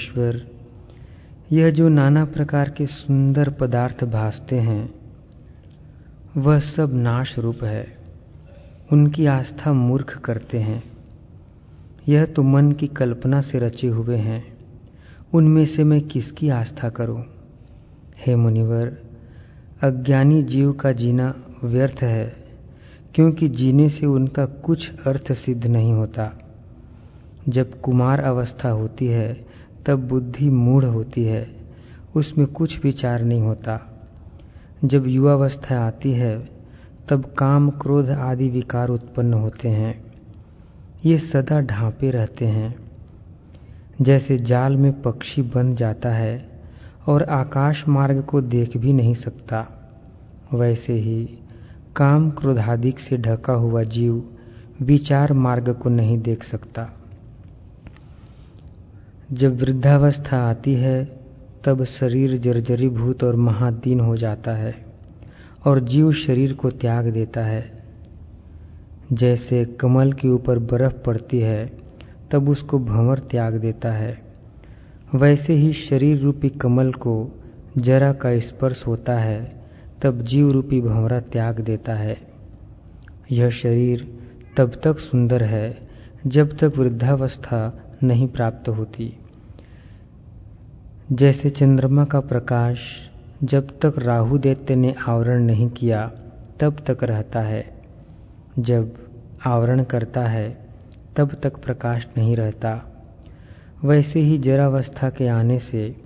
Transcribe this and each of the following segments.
ईश्वर, यह जो नाना प्रकार के सुंदर पदार्थ भासते हैं, वह सब नाश रूप है। उनकी आस्था मूर्ख करते हैं। यह तो मन की कल्पना से रचे हुए हैं। उनमें से मैं किसकी आस्था करूँ? हे मुनिवर, अज्ञानी जीव का जीना व्यर्थ है, क्योंकि जीने से उनका कुछ अर्थ सिद्ध नहीं होता। जब कुमार अवस्था होती है तब बुद्धि मूढ़ होती है, उसमें कुछ विचार नहीं होता। जब युवावस्था आती है, तब काम क्रोध आदि विकार उत्पन्न होते हैं। ये सदा ढांपे रहते हैं। जैसे जाल में पक्षी बन जाता है और आकाश मार्ग को देख भी नहीं सकता, वैसे ही काम क्रोधादिक से ढका हुआ जीव विचार मार्ग को नहीं देख सकता। जब वृद्धावस्था आती है, तब शरीर जर्जरीभूत और महादीन हो जाता है और जीव शरीर को त्याग देता है। जैसे कमल के ऊपर बर्फ़ पड़ती है, तब उसको भंवर त्याग देता है। वैसे ही शरीर रूपी कमल को जरा का स्पर्श होता है, तब जीव रूपी भंवरा त्याग देता है। यह शरीर तब तक सुंदर है, जब तक वृद्धावस्था नहीं प्राप्त होती। जैसे चंद्रमा का प्रकाश जब तक राहु दैत्य ने आवरण नहीं किया, तब तक रहता है। जब आवरण करता है, तब तक प्रकाश नहीं रहता। वैसे ही जरावस्था के आने से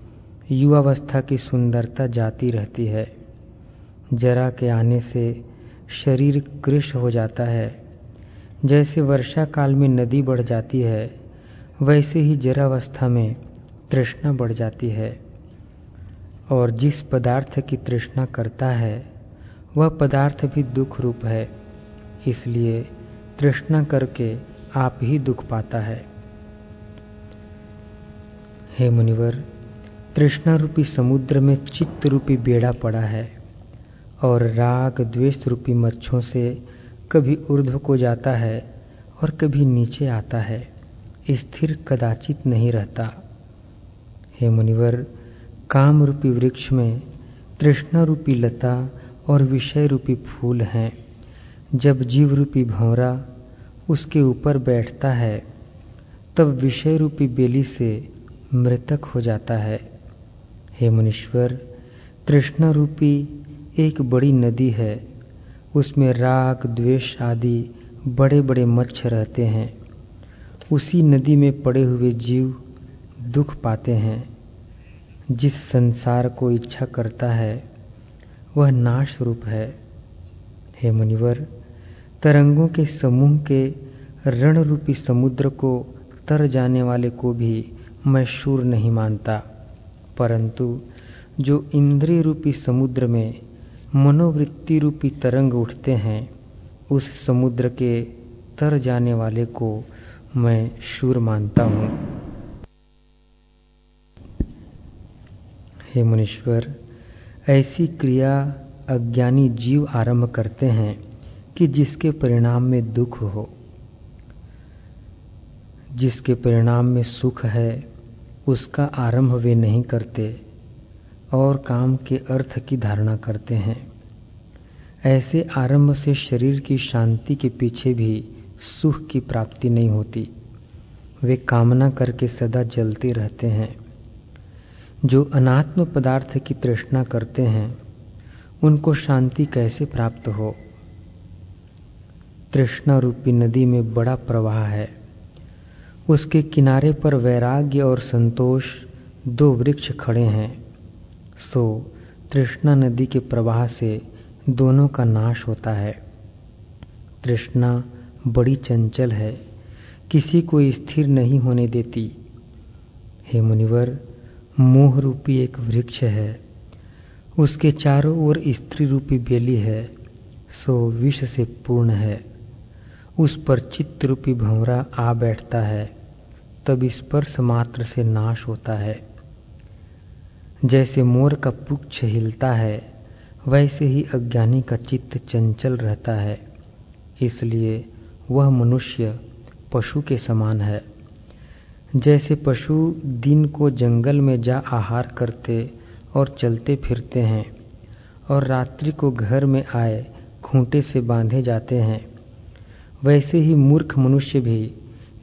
युवावस्था की सुंदरता जाती रहती है। जरा के आने से शरीर कृष हो जाता है। जैसे वर्षा काल में नदी बढ़ जाती है, वैसे ही जरावस्था में तृष्णा बढ़ जाती है और जिस पदार्थ की तृष्णा करता है, वह पदार्थ भी दुख रूप है। इसलिए तृष्णा करके आप ही दुख पाता है। हे मुनिवर तृष्णा रूपी समुद्र में चित्त रूपी बेड़ा पड़ा है और राग द्वेष रूपी मच्छों से कभी ऊर्ध्व को जाता है और कभी नीचे आता है। स्थिर कदाचित नहीं रहता। हे मुनिवर काम रूपी वृक्ष में तृष्णा रूपी लता और विषय रूपी फूल हैं। जब जीव रूपी भंवरा उसके ऊपर बैठता है, तब विषय रूपी बेली से मृतक हो जाता है। हे मुनीश्वर तृष्णा रूपी एक बड़ी नदी है। उसमें राग, द्वेष आदि बड़े बड़े मच्छ रहते हैं। उसी नदी में पड़े हुए जीव दुख पाते हैं। जिस संसार को इच्छा करता है, वह नाश रूप है। हे मुनिवर, तरंगों के समूह के रण रूपी समुद्र को तर जाने वाले को भी मैं शूर नहीं मानता। परंतु जो इंद्रिय रूपी समुद्र में मनोवृत्ति रूपी तरंग उठते हैं, उस समुद्र के तर जाने वाले को मैं शूर मानता हूँ। हे मुनीश्वर, ऐसी क्रिया अज्ञानी जीव आरंभ करते हैं कि जिसके परिणाम में दुख हो। जिसके परिणाम में सुख है, उसका आरंभ वे नहीं करते और काम के अर्थ की धारणा करते हैं। ऐसे आरंभ से शरीर की शांति के पीछे भी सुख की प्राप्ति नहीं होती। वे कामना करके सदा जलते रहते हैं। जो अनात्म पदार्थ की तृष्णा करते हैं, उनको शांति कैसे प्राप्त हो? तृष्णा रूपी नदी में बड़ा प्रवाह है। उसके किनारे पर वैराग्य और संतोष दो वृक्ष खड़े हैं। सो, तृष्णा नदी के प्रवाह से दोनों का नाश होता है। तृष्णा बड़ी चंचल है, किसी को स्थिर नहीं होने देती। हे मुनिवर मोह रूपी एक वृक्ष है। उसके चारों ओर स्त्री रूपी बेली है, सो विष से पूर्ण है। उस पर चित्त रूपी भंवरा आ बैठता है, तब स्पर्श मात्र से नाश होता है। जैसे मोर का पुच्छ हिलता है, वैसे ही अज्ञानी का चित्त चंचल रहता है। इसलिए वह मनुष्य पशु के समान है। जैसे पशु दिन को जंगल में जा आहार करते और चलते फिरते हैं और रात्रि को घर में आए खूंटे से बांधे जाते हैं। वैसे ही मूर्ख मनुष्य भी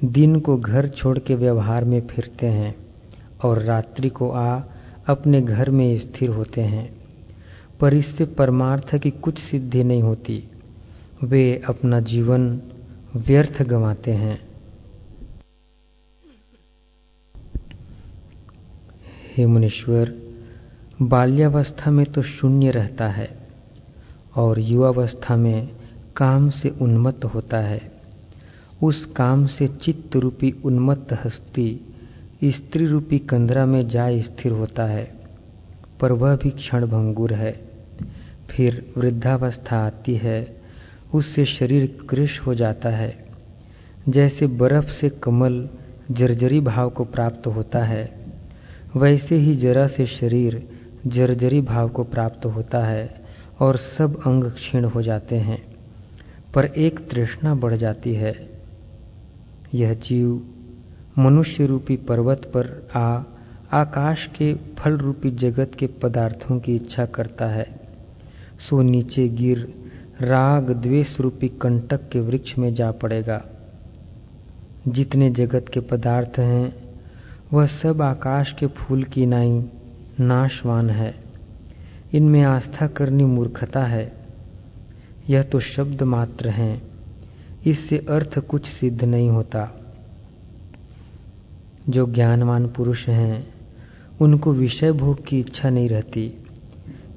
दिन को घर छोड़ के व्यवहार में फिरते हैं और रात्रि को आ अपने घर में स्थिर होते हैं। पर इससे परमार्थ की कुछ सिद्धि नहीं होती। वे अपना जीवन व्यर्थ गंवाते हैं। हे मुनीश्वर, बाल्यावस्था में तो शून्य रहता है और युवावस्था में काम से उन्मत्त होता है। उस काम से चित्त रूपी उन्मत्त हस्ती स्त्री रूपी कंदरा में जा स्थिर होता है, पर वह भी क्षण भंगुर है। फिर वृद्धावस्था आती है, उससे शरीर कृष हो जाता है, जैसे बर्फ़ से कमल जर्जरी भाव को प्राप्त होता है। वैसे ही जरा से शरीर जर्जरी भाव को प्राप्त होता है और सब अंग क्षीण हो जाते हैं, पर एक तृष्णा बढ़ जाती है। यह जीव मनुष्य रूपी पर्वत पर आ, आकाश के फल रूपी जगत के पदार्थों की इच्छा करता है। सो नीचे गिर, राग द्वेष रूपी कंटक के वृक्ष में जा पड़ेगा। जितने जगत के पदार्थ हैं वह सब आकाश के फूल की नाई, नाशवान है। इनमें आस्था करनी मूर्खता है। यह तो शब्द मात्र हैं। इससे अर्थ कुछ सिद्ध नहीं होता। जो ज्ञानवान पुरुष हैं, उनको विषय भोग की इच्छा नहीं रहती,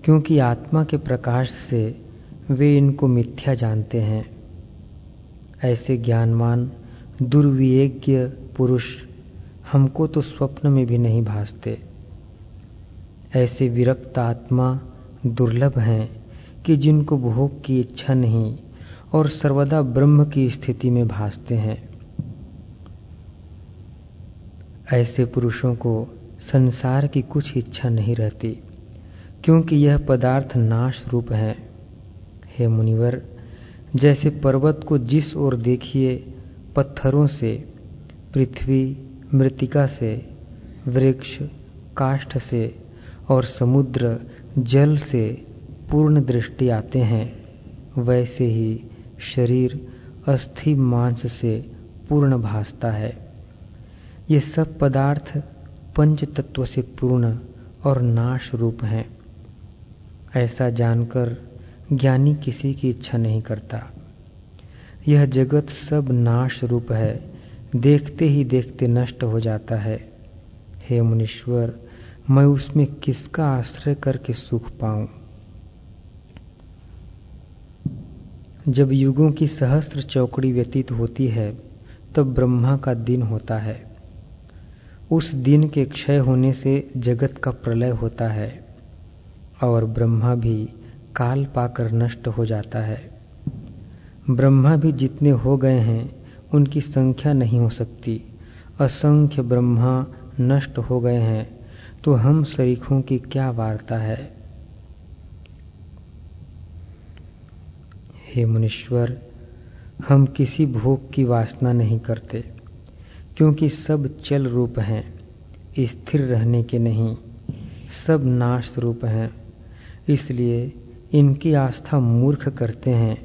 क्योंकि आत्मा के प्रकाश से वे इनको मिथ्या जानते हैं। ऐसे ज्ञानवान दुर्विज्ञ पुरुष हमको तो स्वप्न में भी नहीं भासते। ऐसे विरक्त आत्मा दुर्लभ हैं कि जिनको भोग की इच्छा नहीं और सर्वदा ब्रह्म की स्थिति में भासते हैं। ऐसे पुरुषों को संसार की कुछ इच्छा नहीं रहती, क्योंकि यह पदार्थ नाश रूप है। हे मुनिवर, जैसे पर्वत को जिस ओर देखिए, पत्थरों से, पृथ्वी मृतिका से, वृक्ष, काष्ठ से और समुद्र, जल से पूर्ण दृष्टि आते हैं। वैसे ही शरीर अस्थि मांस से पूर्ण भासता है। ये सब पदार्थ पंच तत्व से पूर्ण और नाश रूप हैं। ऐसा जानकर ज्ञानी किसी की इच्छा नहीं करता। यह जगत सब नाश रूप है। देखते ही देखते नष्ट हो जाता है। हे मुनीश्वर, मैं उसमें किसका आश्रय करके सुख पाऊँ? जब युगों की सहस्त्र चौकड़ी व्यतीत होती है, तब ब्रह्मा का दिन होता है। उस दिन के क्षय होने से जगत का प्रलय होता है और ब्रह्मा भी काल पाकर नष्ट हो जाता है। ब्रह्मा भी जितने हो गए हैं उनकी संख्या नहीं हो सकती। असंख्य ब्रह्मा नष्ट हो गए हैं तो हम शरीखों की क्या वार्ता है? हे मुनीश्वर, हम किसी भोग की वासना नहीं करते, क्योंकि सब चल रूप हैं, स्थिर रहने के नहीं, सब नाश रूप हैं। इसलिए इनकी आस्था मूर्ख करते हैं,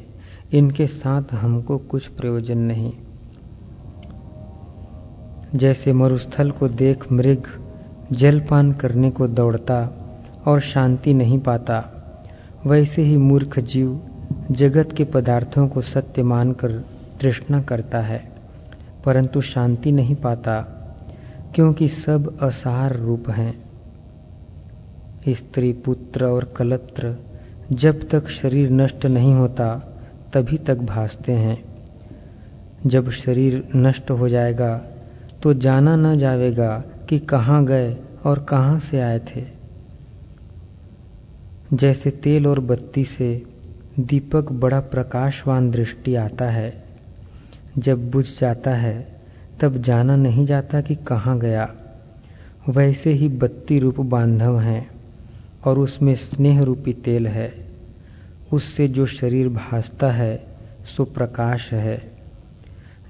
इनके साथ हमको कुछ प्रयोजन नहीं। जैसे मरुस्थल को देख मृग जलपान करने को दौड़ता और शांति नहीं पाता। वैसे ही मूर्ख जीव जगत के पदार्थों को सत्य मानकर तृष्णा करता है, परंतु शांति नहीं पाता, क्योंकि सब असार रूप हैं। स्त्री, पुत्र और कलत्र जब तक शरीर नष्ट नहीं होता, तभी तक भासते हैं। जब शरीर नष्ट हो जाएगा तो जाना न जावेगा कि कहाँ गए और कहाँ से आए थे। जैसे तेल और बत्ती से दीपक बड़ा प्रकाशवान दृष्टि आता है। जब बुझ जाता है, तब जाना नहीं जाता कि कहाँ गया। वैसे ही बत्ती रूप बांधव है और उसमें स्नेह रूपी तेल है। उससे जो शरीर भासता है, सो प्रकाश है।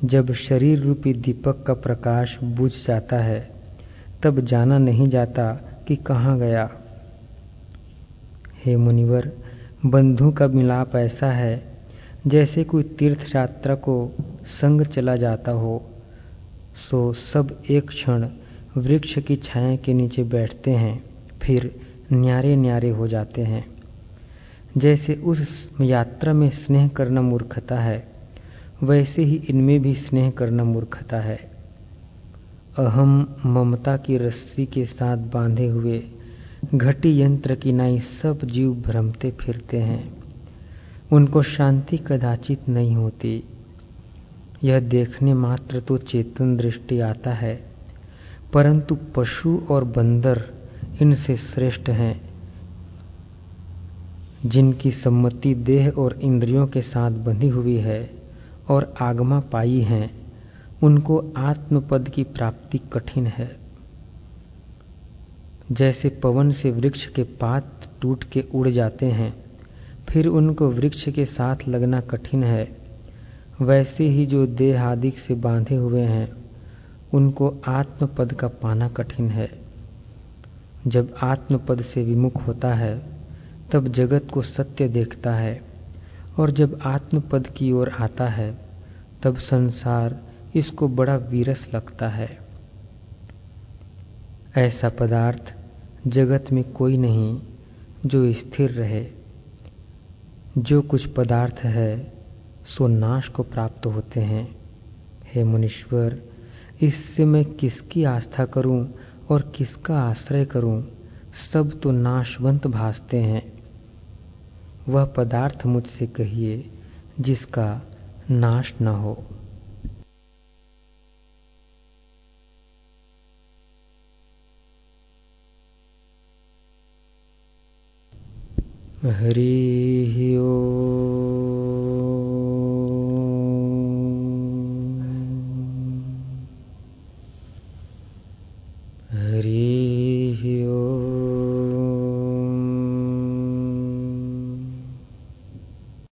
जब शरीर रूपी दीपक का प्रकाश बुझ जाता है, तब जाना नहीं जाता कि कहाँ गया। हे मुनिवर बंधु का मिलाप ऐसा है, जैसे कोई तीर्थ यात्रा को संग चला जाता हो, सो सब एक क्षण वृक्ष की छाया के नीचे बैठते हैं, फिर न्यारे न्यारे हो जाते हैं। जैसे उस यात्रा में स्नेह करना मूर्खता है वैसे ही इनमें भी स्नेह करना मूर्खता है। अहम ममता की रस्सी के साथ बांधे हुए घटी यंत्र की नाई सब जीव भ्रमते फिरते हैं। उनको शांति कदाचित नहीं होती। यह देखने मात्र तो चेतन दृष्टि आता है, परंतु पशु और बंदर इनसे श्रेष्ठ हैं, जिनकी सम्मति देह और इंद्रियों के साथ बंधी हुई है। और आगमा पाई हैं, उनको आत्मपद की प्राप्ति कठिन है। जैसे पवन से वृक्ष के पात टूट के उड़ जाते हैं, फिर उनको वृक्ष के साथ लगना कठिन है। वैसे ही जो देह आदि से बांधे हुए हैं, उनको आत्मपद का पाना कठिन है। जब आत्मपद से विमुख होता है, तब जगत को सत्य देखता है। और जब आत्मपद की ओर आता है, तब संसार इसको बड़ा वीरस लगता है। ऐसा पदार्थ जगत में कोई नहीं जो स्थिर रहे। जो कुछ पदार्थ है, सो नाश को प्राप्त होते हैं। हे मुनीश्वर, इससे मैं किसकी आस्था करूँ और किसका आश्रय करूँ? सब तो नाशवंत भासते हैं। वह पदार्थ मुझसे कहिए जिसका नाश न हो। हरि ओ